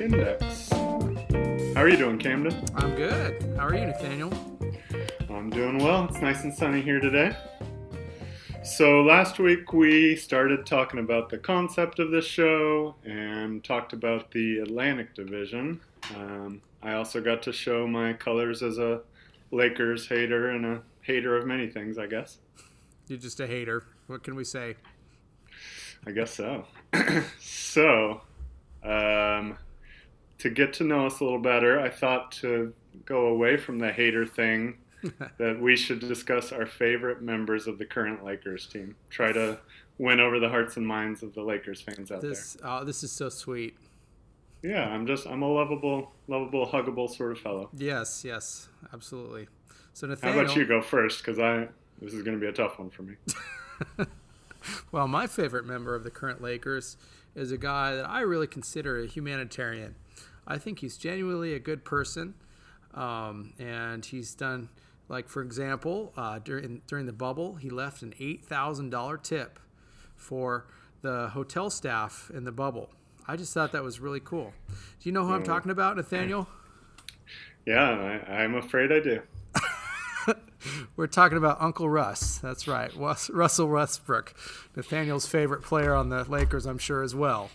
Index. How are you doing, Camden? I'm good. How are you, Nathaniel? I'm doing well. It's nice and sunny here today. So, last week we started talking about the concept of this show and talked about the Atlantic Division. Um, I also got to show my colors as a Lakers hater and a hater of many things, I guess. You're just a hater. What can we say? I guess so. so, um, to get to know us a little better, I thought to go away from the hater thing that we should discuss our favorite members of the current Lakers team. Try to win over the hearts and minds of the Lakers fans out This oh, this is so sweet. Yeah, I'm just I'm a lovable, lovable, huggable sort of fellow. Yes, yes, absolutely. So Nathaniel, How about you go first? Because I this is going to be a tough one for me. well, my favorite member of the current Lakers is a guy that I really consider a humanitarian. I think he's genuinely a good person, um, and he's done like for example uh, during during the bubble he left an eight thousand dollar tip for the hotel staff in the bubble. I just thought that was really cool. Do you know who I'm talking about, Nathaniel? Yeah, I, I'm afraid I do. We're talking about Uncle Russ. That's right, Russell Westbrook, Nathaniel's favorite player on the Lakers, I'm sure as well.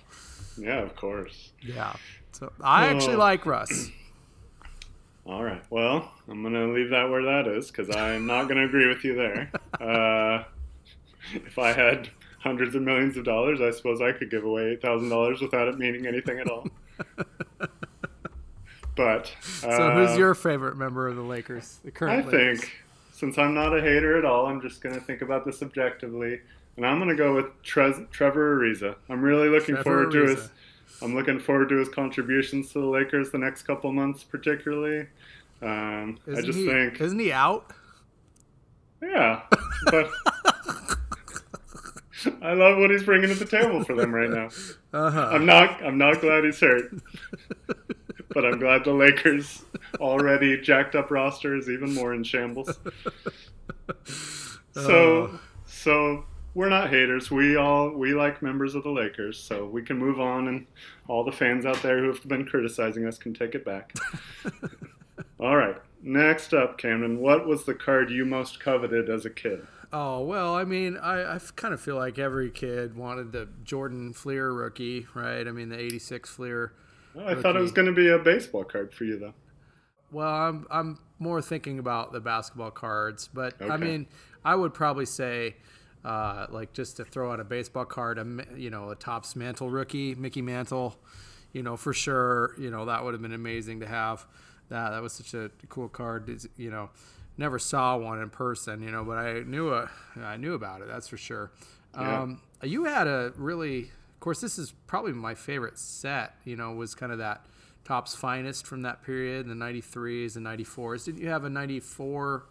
Yeah, of course. Yeah. So I actually Oh. like Russ. All right. Well, I'm going to leave that where that is because I'm not going to agree with you there. Uh, if I had hundreds of millions of dollars, I suppose I could give away $8,000 without it meaning anything at all. But So uh, who's your favorite member of the Lakers? The I Lakers? think since I'm not a hater at all, I'm just going to think about this objectively. And I'm going to go with Trevor Ariza. I'm really looking Trevor forward to his Ariza. I'm looking forward to his contributions to the Lakers the next couple months, particularly. Um, I just he, think, isn't he out? yeah, but I love what he's bringing to the table for them right now. Uh-huh. I'm not, I'm not glad he's hurt, but I'm glad the Lakers already jacked up roster is even more in shambles. So, Oh. so we're not haters. We all we like members of the Lakers, so we can move on, and all the fans out there who have been criticizing us can take it back. all right. Next up, Camden, what was the card you most coveted as a kid? Oh well, I mean, I, I kind of feel like every kid wanted the Jordan Fleer rookie, right? I mean, the '86 Fleer. Oh, I thought it was going to be a baseball card for you, though. Well, I'm I'm more thinking about the basketball cards, but I mean, I would probably say, uh, like just to throw out a baseball card, a you know, a Topps Mantle rookie, Mickey Mantle, you know, for sure, you know, that would have been amazing to have. That that was such a cool card. It's, You know, never saw one in person, you know, but I knew a I knew about it. That's for sure. Yeah. Um, you had a really, of course, this is probably my favorite set. You know, was kind of that Topps finest from that period, the 93s and 94s. Didn't you have a 94?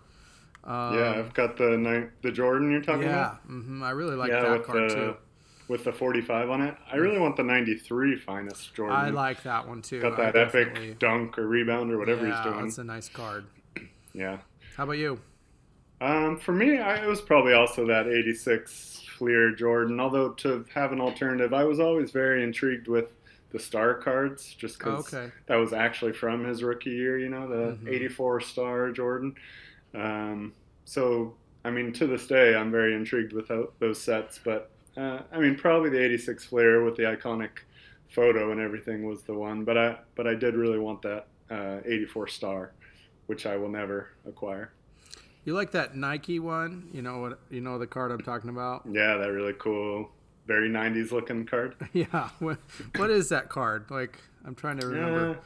Um, yeah, I've got the ni- the Jordan you're talking about. Yeah, about. hmm I really like yeah, that with card the too. with the 45 on it. I really want the 93 finest Jordan. I like that one too. got I that epic definitely- dunk or rebound or whatever yeah, he's doing. that's a nice card. Yeah. How about you? Um, for me, I, it was probably also that 86 Fleer Jordan. Although to have an alternative, I was always very intrigued with the star cards just because Oh, okay. that was actually from his rookie year, you know, the Mhm. 84 star Jordan. Um, so, I mean, to this day, I'm very intrigued with those sets. But, uh, I mean, probably the 86 Fleer with the iconic photo and everything was the one. But I, but I did really want that uh, 84 star, which I will never acquire. You like that Nike one? You know what? You know the card I'm talking about? Yeah, that really cool, very 90s looking card. yeah. What, what is that card? Like, I'm trying to remember.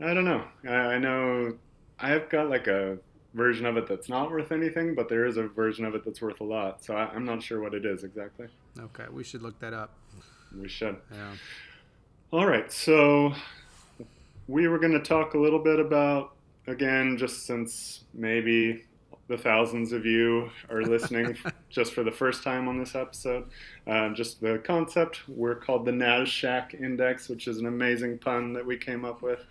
Yeah, I don't know. I, I know I've got like a version of it that's not worth anything, but there is a version of it that's worth a lot. So I, I'm not sure what it is exactly. Okay, we should look that up. We should. Yeah. All right, so we were going to talk a little bit about, again, just since maybe the thousands of you are listening just for the first time on this episode, uh, just the concept. We're called the NASDAQ Index, which is an amazing pun that we came up with.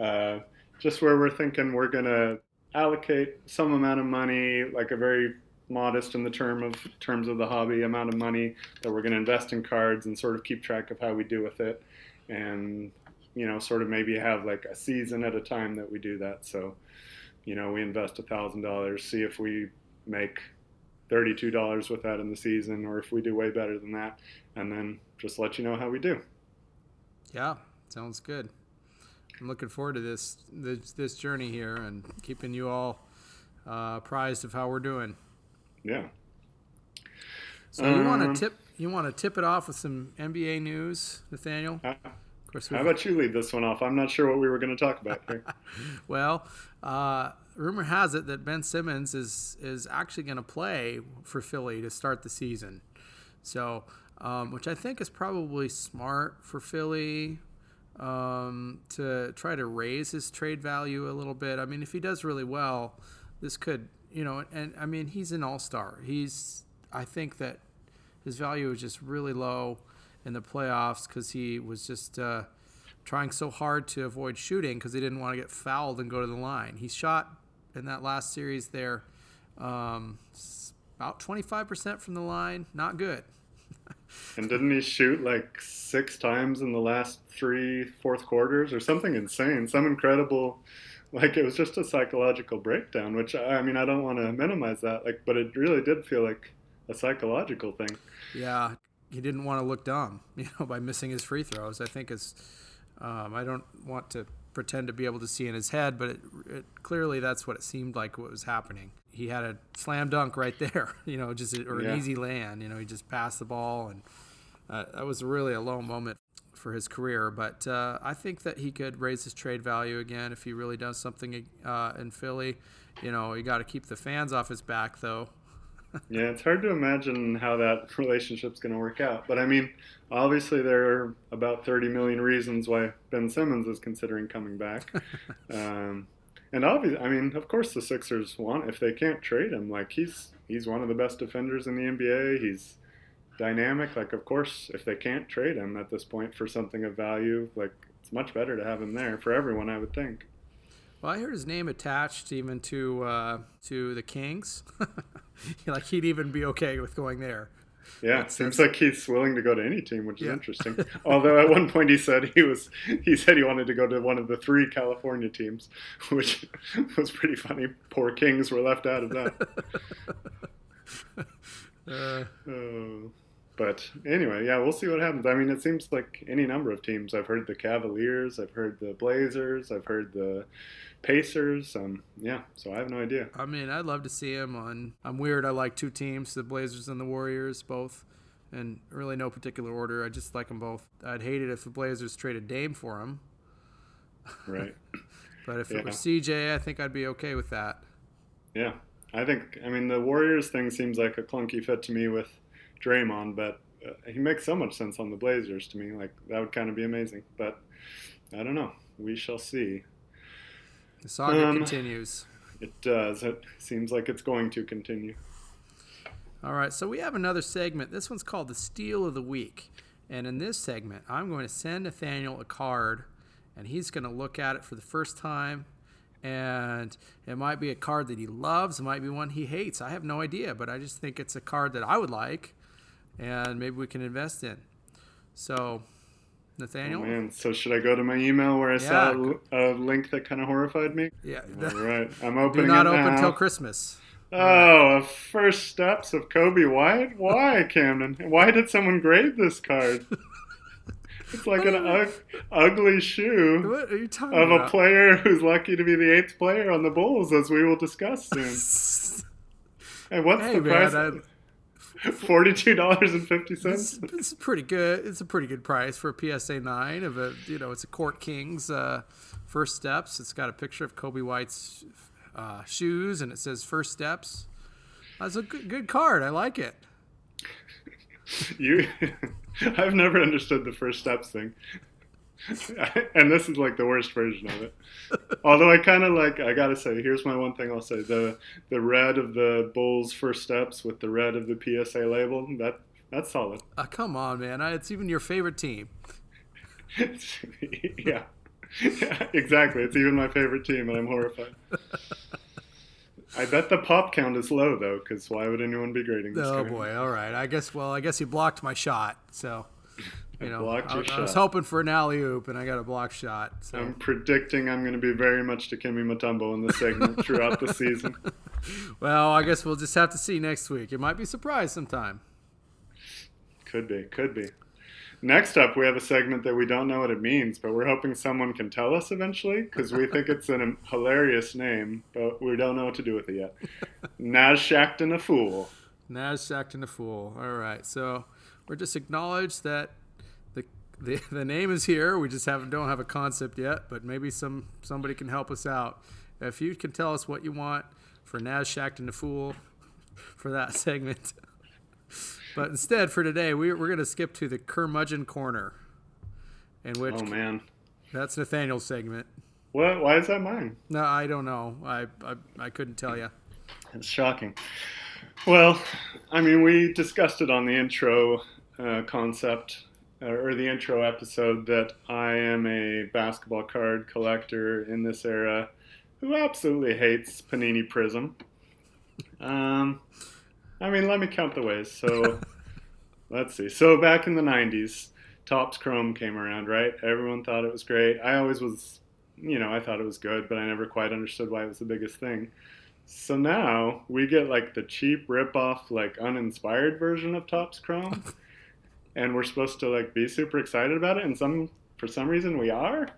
Uh, just where we're thinking we're going to allocate some amount of money, like a very modest in the term of terms of the hobby amount of money that we're going to invest in cards and sort of keep track of how we do with it and you know, sort of maybe have like a season at a time that we do that. So, you know, we invest a thousand dollars, see if we make $32 with that in the season, or if we do way better than that, and then just let you know how we do. Yeah, sounds good. I'm looking forward to this this, this journey here and keeping you all uh, apprised of how we're doing. Yeah. So you want to tip you want to tip it off with some NBA news, Nathaniel? Uh, how about you lead this one off? I'm not sure what we were going to talk about here. well, uh, rumor has it that Ben Simmons is is actually going to play for Philly to start the season. So, um, which I think is probably smart for Philly um, to try to raise his trade value a little bit. I mean, if he does really well, this could, you know, and I mean, he's an all star. He's, I think that his value is just really low in the playoffs because he was just uh, trying so hard to avoid shooting because he didn't want to get fouled and go to the line. He shot in that last series there um, about 25% from the line. Not good. And didn't he shoot like six times in the last three fourth quarters or something insane? Some incredible, like it was just a psychological breakdown. Which I mean, I don't want to minimize that, like, but it really did feel like a psychological thing. Yeah, he didn't want to look dumb, you know, by missing his free throws. I think is, um, I don't want to pretend to be able to see in his head, but it, it, clearly that's what it seemed like what was happening. He had a slam dunk right there, you know, just a, or yeah. an easy land. You know, he just passed the ball, and uh, that was really a low moment for his career. But uh, I think that he could raise his trade value again if he really does something uh, in Philly. You know, you got to keep the fans off his back, though yeah, it's hard to imagine how that relationship's going to work out. But I mean, obviously, there are about 30 million reasons why Ben Simmons is considering coming back. um, and obviously, I mean, of course, the Sixers want if they can't trade him. Like he's he's one of the best defenders in the NBA. He's dynamic. Like, of course, if they can't trade him at this point for something of value, like it's much better to have him there for everyone. I would think. Well, I heard his name attached even to uh, to the Kings. like he'd even be okay with going there. Yeah, it seems like he's willing to go to any team, which is yeah. interesting. Although at one point he said he was he said he wanted to go to one of the three California teams, which was pretty funny. Poor Kings were left out of that. uh, uh, but anyway, yeah, we'll see what happens. I mean, it seems like any number of teams. I've heard the Cavaliers, I've heard the Blazers, I've heard the Pacers. Um, yeah, so I have no idea. I mean, I'd love to see him on. I'm weird. I like two teams, the Blazers and the Warriors, both, and really no particular order. I just like them both. I'd hate it if the Blazers traded Dame for him. Right. but if yeah. it was CJ, I think I'd be okay with that. Yeah, I think. I mean, the Warriors thing seems like a clunky fit to me with Draymond, but uh, he makes so much sense on the Blazers to me. Like that would kind of be amazing. But I don't know. We shall see. The saga um, continues. It does. It seems like it's going to continue. All right, so we have another segment. This one's called the Steal of the Week. And in this segment, I'm going to send Nathaniel a card, and he's going to look at it for the first time. And it might be a card that he loves, it might be one he hates. I have no idea, but I just think it's a card that I would like, and maybe we can invest in. So Nathaniel? Oh, man, so should I go to my email where I yeah. saw a, a, link that kind of horrified me? Yeah. All right, I'm opening. Do not open until Christmas. Oh, first steps of Coby White. Why, Camden? Why did someone grade this card? It's like an uh, ug- ugly shoe what are you talking of about? a player who's lucky to be the eighth player on the Bulls, as we will discuss soon. and what's hey, the man, price? I, Forty-two dollars and fifty cents. It's, it's, pretty good. It's a pretty good price for a PSA nine of a you know it's a Court Kings uh, first steps. It's got a picture of Coby White's uh, shoes and it says first steps. That's a good, good card. I like it. you, I've never understood the first steps thing. and this is like the worst version of it. Although I kind of like, I gotta say, here's my one thing I'll say: the the red of the Bulls' first steps with the red of the PSA label. That that's solid. Uh, come on, man! I, it's even your favorite team. yeah. yeah, exactly. It's even my favorite team, and I'm horrified. I bet the pop count is low though, because why would anyone be grading this? Oh boy! All right, I guess. Well, I guess he blocked my shot, so. You I know, blocked I, your I was hoping for an alley oop, and I got a block shot. So I'm predicting I'm going to be very much Dikembe Mutombo in this segment throughout the season. Well, I guess we'll just have to see next week. It might be a surprise sometime. Could be, could be. Next up, we have a segment that we don't know what it means, but we're hoping someone can tell us eventually because we think it's an hilarious name, but we don't know what to do with it yet. Nashacked and a fool. Nasdaq and a fool. All right, so we're just acknowledged that the, the name is here. We just haven't don't have a concept yet, but maybe some somebody can help us out. If you can tell us what you want for Nasdaq and the fool for that segment. But instead, for today, we, we're going to skip to the curmudgeon corner, in which Oh man, that's Nathaniel's segment. what? Why is that mine? No, I don't know. I I, I couldn't tell you. It's shocking. Well, I mean, we discussed it on the intro uh, concept or the intro episode that I am a basketball card collector in this era who absolutely hates Panini Prism. Um, I mean, let me count the ways. So let's see. So back in the 90s, Topps Chrome came around, right? Everyone thought it was great. I always was, you know, I thought it was good, but I never quite understood why it was the biggest thing. So now we get like the cheap rip-off, like uninspired version of Topps Chrome, and we're supposed to like be super excited about it. And some, for some reason, we are.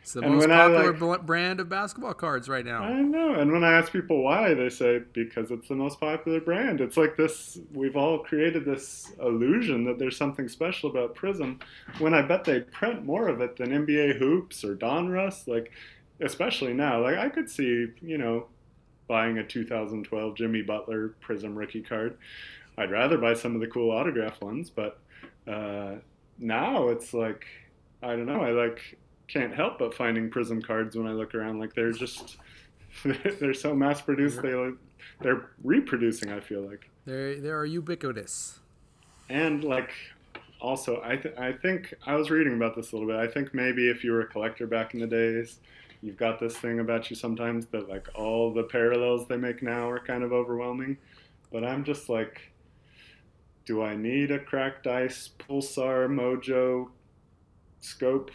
It's the And most when I, popular like- brand of basketball cards right now. I know. And when I ask people why, they say because it's the most popular brand. It's like this we've all created this illusion that there's something special about Prism when I bet they print more of it than NBA Hoops or Donruss. Like, especially now. Like, I could see, you know, buying a 2012 Jimmy Butler Prism rookie card. I'd rather buy some of the cool autograph ones, but uh, now it's like, I don't know. I like can't help but finding prism cards when I look around. Like they're just they're so mass produced. They like, they're reproducing. I feel like, They they are ubiquitous. and like also I th- I think I was reading about this a little bit. I think maybe if you were a collector back in the days. You've got this thing about you sometimes that like all the parallels they make now are kind of overwhelming, but I'm just like, do I need a cracked ice pulsar mojo scope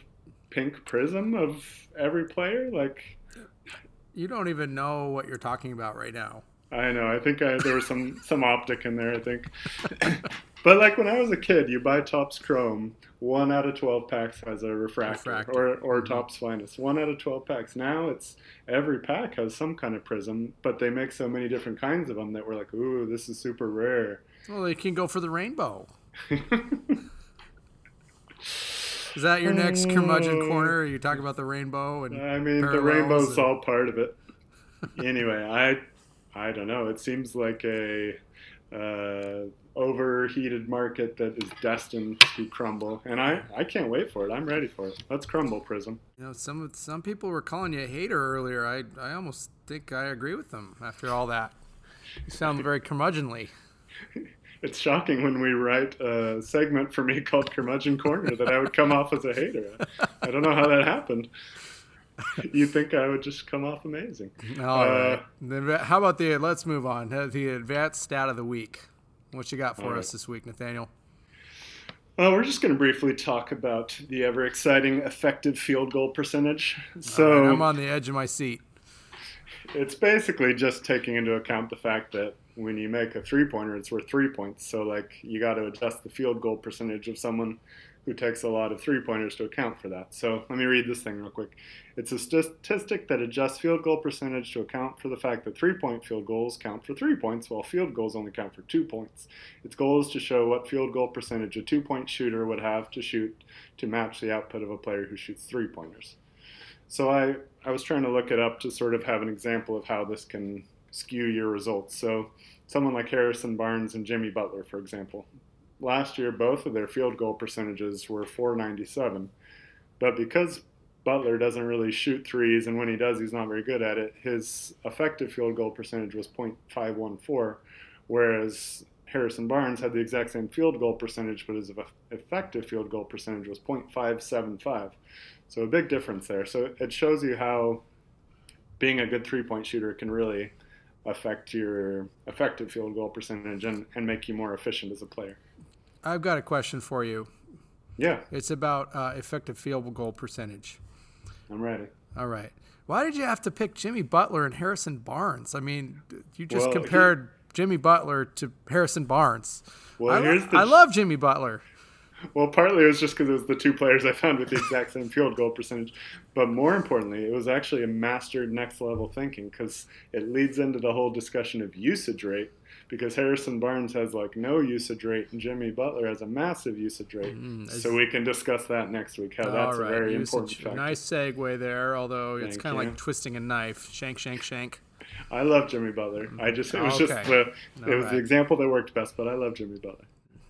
pink prism of every player? Like, You don't even know what you're talking about right now. I know. I think I, there was some some optic in there. I think, but like when I was a kid, you buy Topps Chrome. One out of twelve packs has a refractor, Refractor. or or Mhm. Topps Finest. One out of twelve packs. Now it's every pack has some kind of prism, but they make so many different kinds of them that we're like, ooh, this is super rare. Well, they can go for the rainbow. Is that your next curmudgeon corner? You talk about the rainbow and I mean, the rainbow's and- all part of it. anyway, I I don't know. It seems like a uh, overheated market that is destined to crumble, and I I can't wait for it. I'm ready for it. Let's crumble, Prism. you know some some people were calling you a hater earlier. I I almost think I agree with them after all that. You sound very curmudgeonly. It's shocking when we write a segment for me called Curmudgeon Corner that I would come off as a hater. I don't know how that happened. You think I would just come off amazing? All Uh, right. Then how about the? Let's move on. Uh, The advanced stat of the week. What you got for All right. us this week, Nathaniel? Well, we're just going to briefly talk about the ever exciting effective field goal percentage. So right, I'm on the edge of my seat. it's basically just taking into account the fact that when you make a three pointer, it's worth three points. So, like, you got to adjust the field goal percentage of someone who takes a lot of three pointers to account for that. So, let me read this thing real quick. It's a statistic that adjusts field goal percentage to account for the fact that three point field goals count for three points, while field goals only count for two points. Its goal is to show what field goal percentage a two point shooter would have to shoot to match the output of a player who shoots three pointers. So I, I was trying to look it up to sort of have an example of how this can skew your results. So someone like Harrison Barnes and Jimmy Butler, for example. Last year, both of their field goal percentages were 497. But because Butler doesn't really shoot threes, and when he does, he's not very good at it, his effective field goal percentage was .514, whereas Harrison Barnes had the exact same field goal percentage, but his effective field goal percentage was .575. So a big difference there. So it shows you how being a good three-point shooter can really affect your effective field goal percentage and, and make you more efficient as a player. I've got a question for you. Yeah. It's about uh, effective field goal percentage. I'm ready. All right. Why did you have to pick Jimmy Butler and Harrison Barnes? I mean, you just Well, compared he, Jimmy Butler to Harrison Barnes. Well, I, here's the, I love Jimmy Butler. Well, partly it was just because it was the two players I found with the exact same field goal percentage. But more importantly, it was actually a mastered next level thinking because it leads into the whole discussion of usage rate. Because Harrison Barnes has like no usage rate and Jimmy Butler has a massive usage rate. Mm, so we can discuss that next week. How that's right. a very usage, important factor. Nice segue there, although it's kind of like twisting a knife. Shank, shank, shank. I love Jimmy Butler. I just it was Okay. just the it was right. the example that worked best. But I love Jimmy Butler.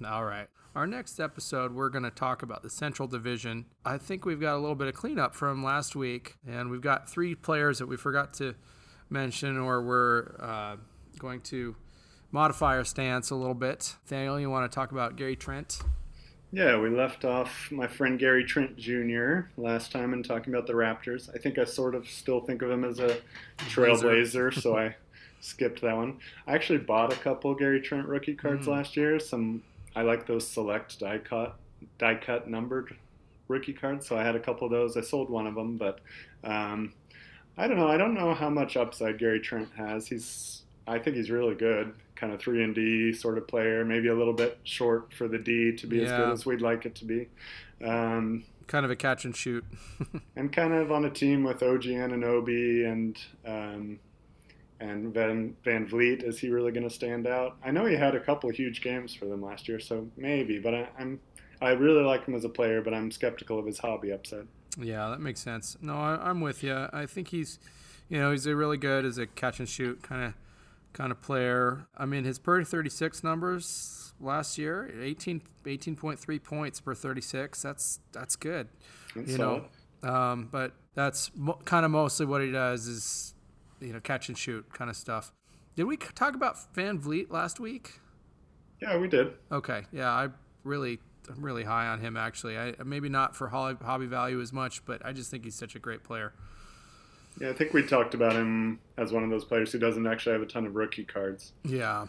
All right. Our next episode, we're going to talk about the Central Division. I think we've got a little bit of cleanup from last week, and we've got three players that we forgot to mention, or we're uh, going to modify our stance a little bit. Daniel, you want to talk about Gary Trent? Yeah, we left off my friend Gary Trent Jr. last time in talking about the Raptors. I think I sort of still think of him as a trailblazer, so I skipped that one. I actually bought a couple Gary Trent rookie cards Mm. last year. Some I like those select die cut die cut numbered rookie cards, so I had a couple of those. I sold one of them, but um, I don't know. I don't know how much upside Gary Trent has. He's I think he's really good, kind of three and D sort of player. Maybe a little bit short for the D to be as good as we'd like it to be. Um, Kind of a catch and shoot. and kind of on a team with OG Anunoby and um, and Van VanVleet. Is he really going to stand out? I know he had a couple of huge games for them last year, so maybe. But I, I'm I really like him as a player, but I'm skeptical of his hobby upset. Yeah, that makes sense. No, I, I'm with you. I think he's, you know, he's a really good as a catch and shoot kind of kind of player. I mean, his per 36 numbers last year, 18 18.3 points per 36. That's that's good. That's you know, um, but that's mo- kind of mostly what he does is, you know, catch and shoot kind of stuff. Did we talk about VanVleet last week? yeah, we did. Okay, yeah, I really, I'm really high on him actually. I maybe not for hobby, hobby value as much, but I just think he's such a great player. Yeah, I think we talked about him as one of those players who doesn't actually have a ton of rookie cards. Yeah,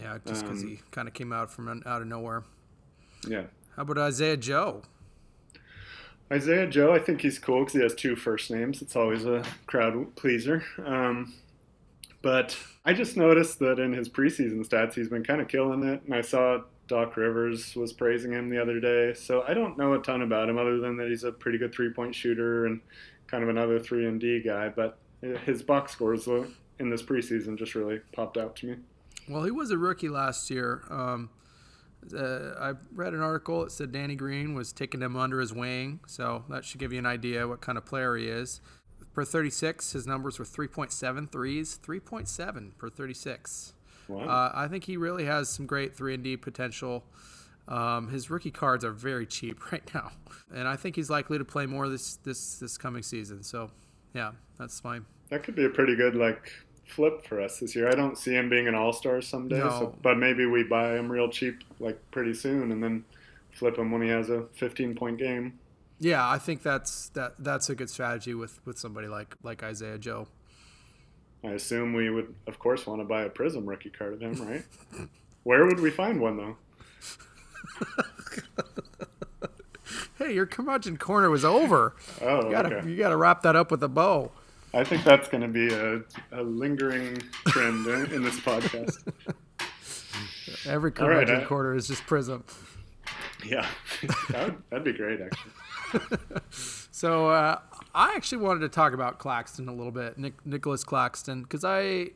yeah, just because Um, he kind of came out from out of nowhere. Yeah. How about Isaiah Joe? Isaiah Joe, I think he's cool because he has two first names. It's always a crowd pleaser. Um, but I just noticed that in his preseason stats, he's been kind of killing it. And I saw Doc Rivers was praising him the other day. So I don't know a ton about him other than that he's a pretty good three point shooter and kind of another 3 and D guy. But his box scores in this preseason just really popped out to me. Well, he was a rookie last year. Um, uh, I read an article that said Danny Green was taking him under his wing, so that should give you an idea what kind of player he is. Per 36, his numbers were 3.7 threes, 3.7 per 36. Wow. Uh, I think he really has some great 3 and D potential. Um, his rookie cards are very cheap right now, and I think he's likely to play more this this this coming season. So, yeah, that's my That could be a pretty good like flip for us this year. I don't see him being an all star someday, No. so, but maybe we buy him real cheap like pretty soon and then flip him when he has a 15 point game. Yeah, I think that's that that's a good strategy with with somebody like like Isaiah Joe. I assume we would, of course, want to buy a Prism rookie card of him, right? Where would we find one though? Hey, your curmudgeon corner was over. Oh, You gotta okay. you gotta wrap that up with a bow. I think that's going to be a, a lingering trend in, in this podcast. Every right, I- corner is just prism. Yeah, that would, that'd be great, actually. So uh, I actually wanted to talk about Claxton a little bit, Nick, Nicholas Claxton, because I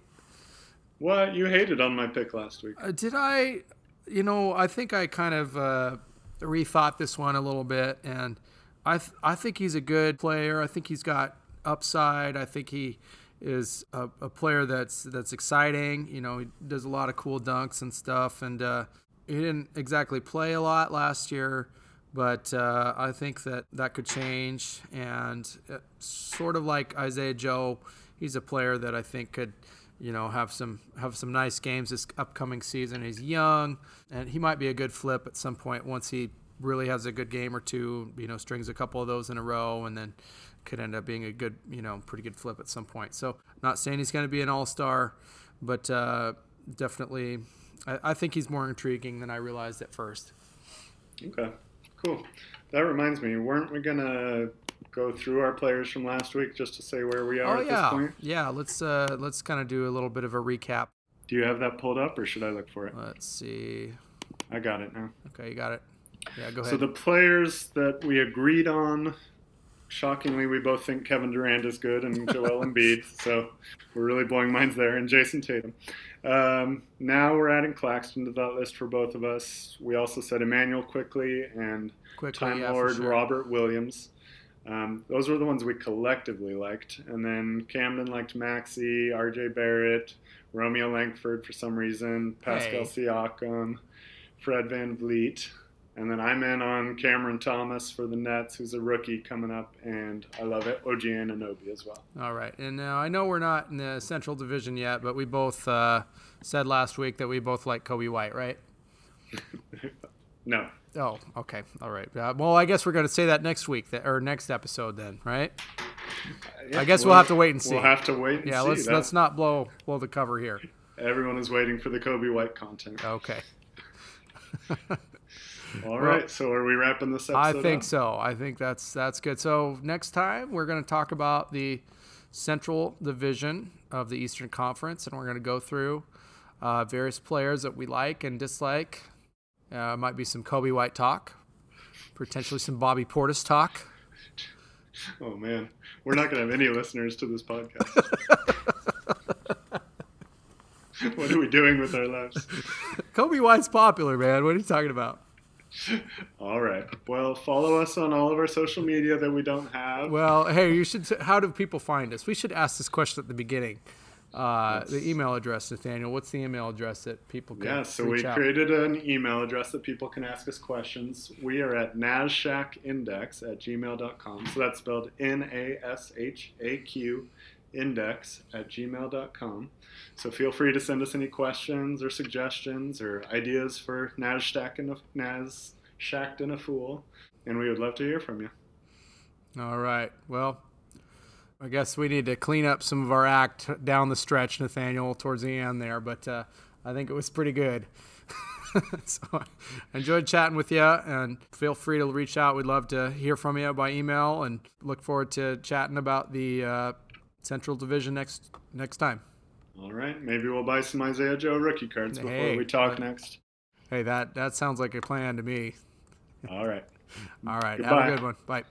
What you hated on my pick last week? Uh, did I, you know, I think I kind of uh, rethought this one a little bit, and I th- I think he's a good player. I think he's got upside. I think he is a, a player that's that's exciting. You know, he does a lot of cool dunks and stuff, and uh, he didn't exactly play a lot last year. But uh, I think that that could change, and uh, sort of like Isaiah Joe, he's a player that I think could you know have some have some nice games this upcoming season. He's young, and he might be a good flip at some point once he really has a good game or two. You know, strings a couple of those in a row, and then could end up being a good you know pretty good flip at some point. So not saying he's going to be an all star, but uh, definitely I, I think he's more intriguing than I realized at first. Okay, cool. that reminds me, weren't we gonna go through our players from last week just to say where we are Oh at this yeah, point? yeah. Let's uh, let's kind of do a little bit of a recap. Do you have that pulled up, or should I look for it? Let's see. I got it now. Okay, you got it. Yeah, go ahead. So the players that we agreed on, shockingly, we both think Kevin Durant is good and Joel Embiid. So we're really blowing minds there, and Jayson Tatum. Um, now we're adding Claxton to that list for both of us. We also said Immanuel Quickley and Quickley, Time yeah, Lord sure. Robert Williams. Um, those were the ones we collectively liked. And then Camden liked Maxey, RJ Barrett, Romeo Langford for some reason, Pascal Hey. Siakam, Fred VanVleet. And then I'm in on Cameron Thomas for the Nets, who's a rookie coming up, and I love it. OG Anunoby as well. All right, and now I know we're not in the Central Division yet, but we both uh, said last week that we both like Coby White, right? No, Oh, okay, all right. Uh, well, I guess we're going to say that next week, that, or next episode, then, right? I guess we'll have to wait and see. We'll have to wait and Yeah, see. let's That- let's not blow blow the cover here. Everyone is waiting for the Coby White content. Okay, All right, so are we wrapping this up? I think up? so. I think that's that's good. So next time we're going to talk about the Central Division of the Eastern Conference, and we're going to go through uh, various players that we like and dislike. Uh, might be some Coby White talk, potentially some Bobby Portis talk. Oh man, we're not going to have any listeners to this podcast. what are we doing with our lives? Coby White's popular, man. What are you talking about? All right. Well, follow us on all of our social media that we don't have. Well, hey, you should. How do people find us? We should ask this question at the beginning. Uh, the email address, Nathaniel. What's the email address that people can ask? yeah, so we out? created an email address that people can ask us questions. We are at NASSHAQindex at gmail.com. So that's spelled N A S H A Q index at gmail.com. So feel free to send us any questions or suggestions or ideas for NASDAQ and a, Nas Shacked and a Fool. And we would love to hear from you. All right. Well, I guess we need to clean up some of our act down the stretch, Nathaniel, towards the end there. But uh, I think it was pretty good. so I enjoyed chatting with you, and feel free to reach out. We'd love to hear from you by email, and look forward to chatting about the uh, Central Division next next time. All right. Maybe we'll buy some Isaiah Joe rookie cards before Hey, we talk but- next. Hey, that that sounds like a plan to me. All right. All right. Have a good one. Bye.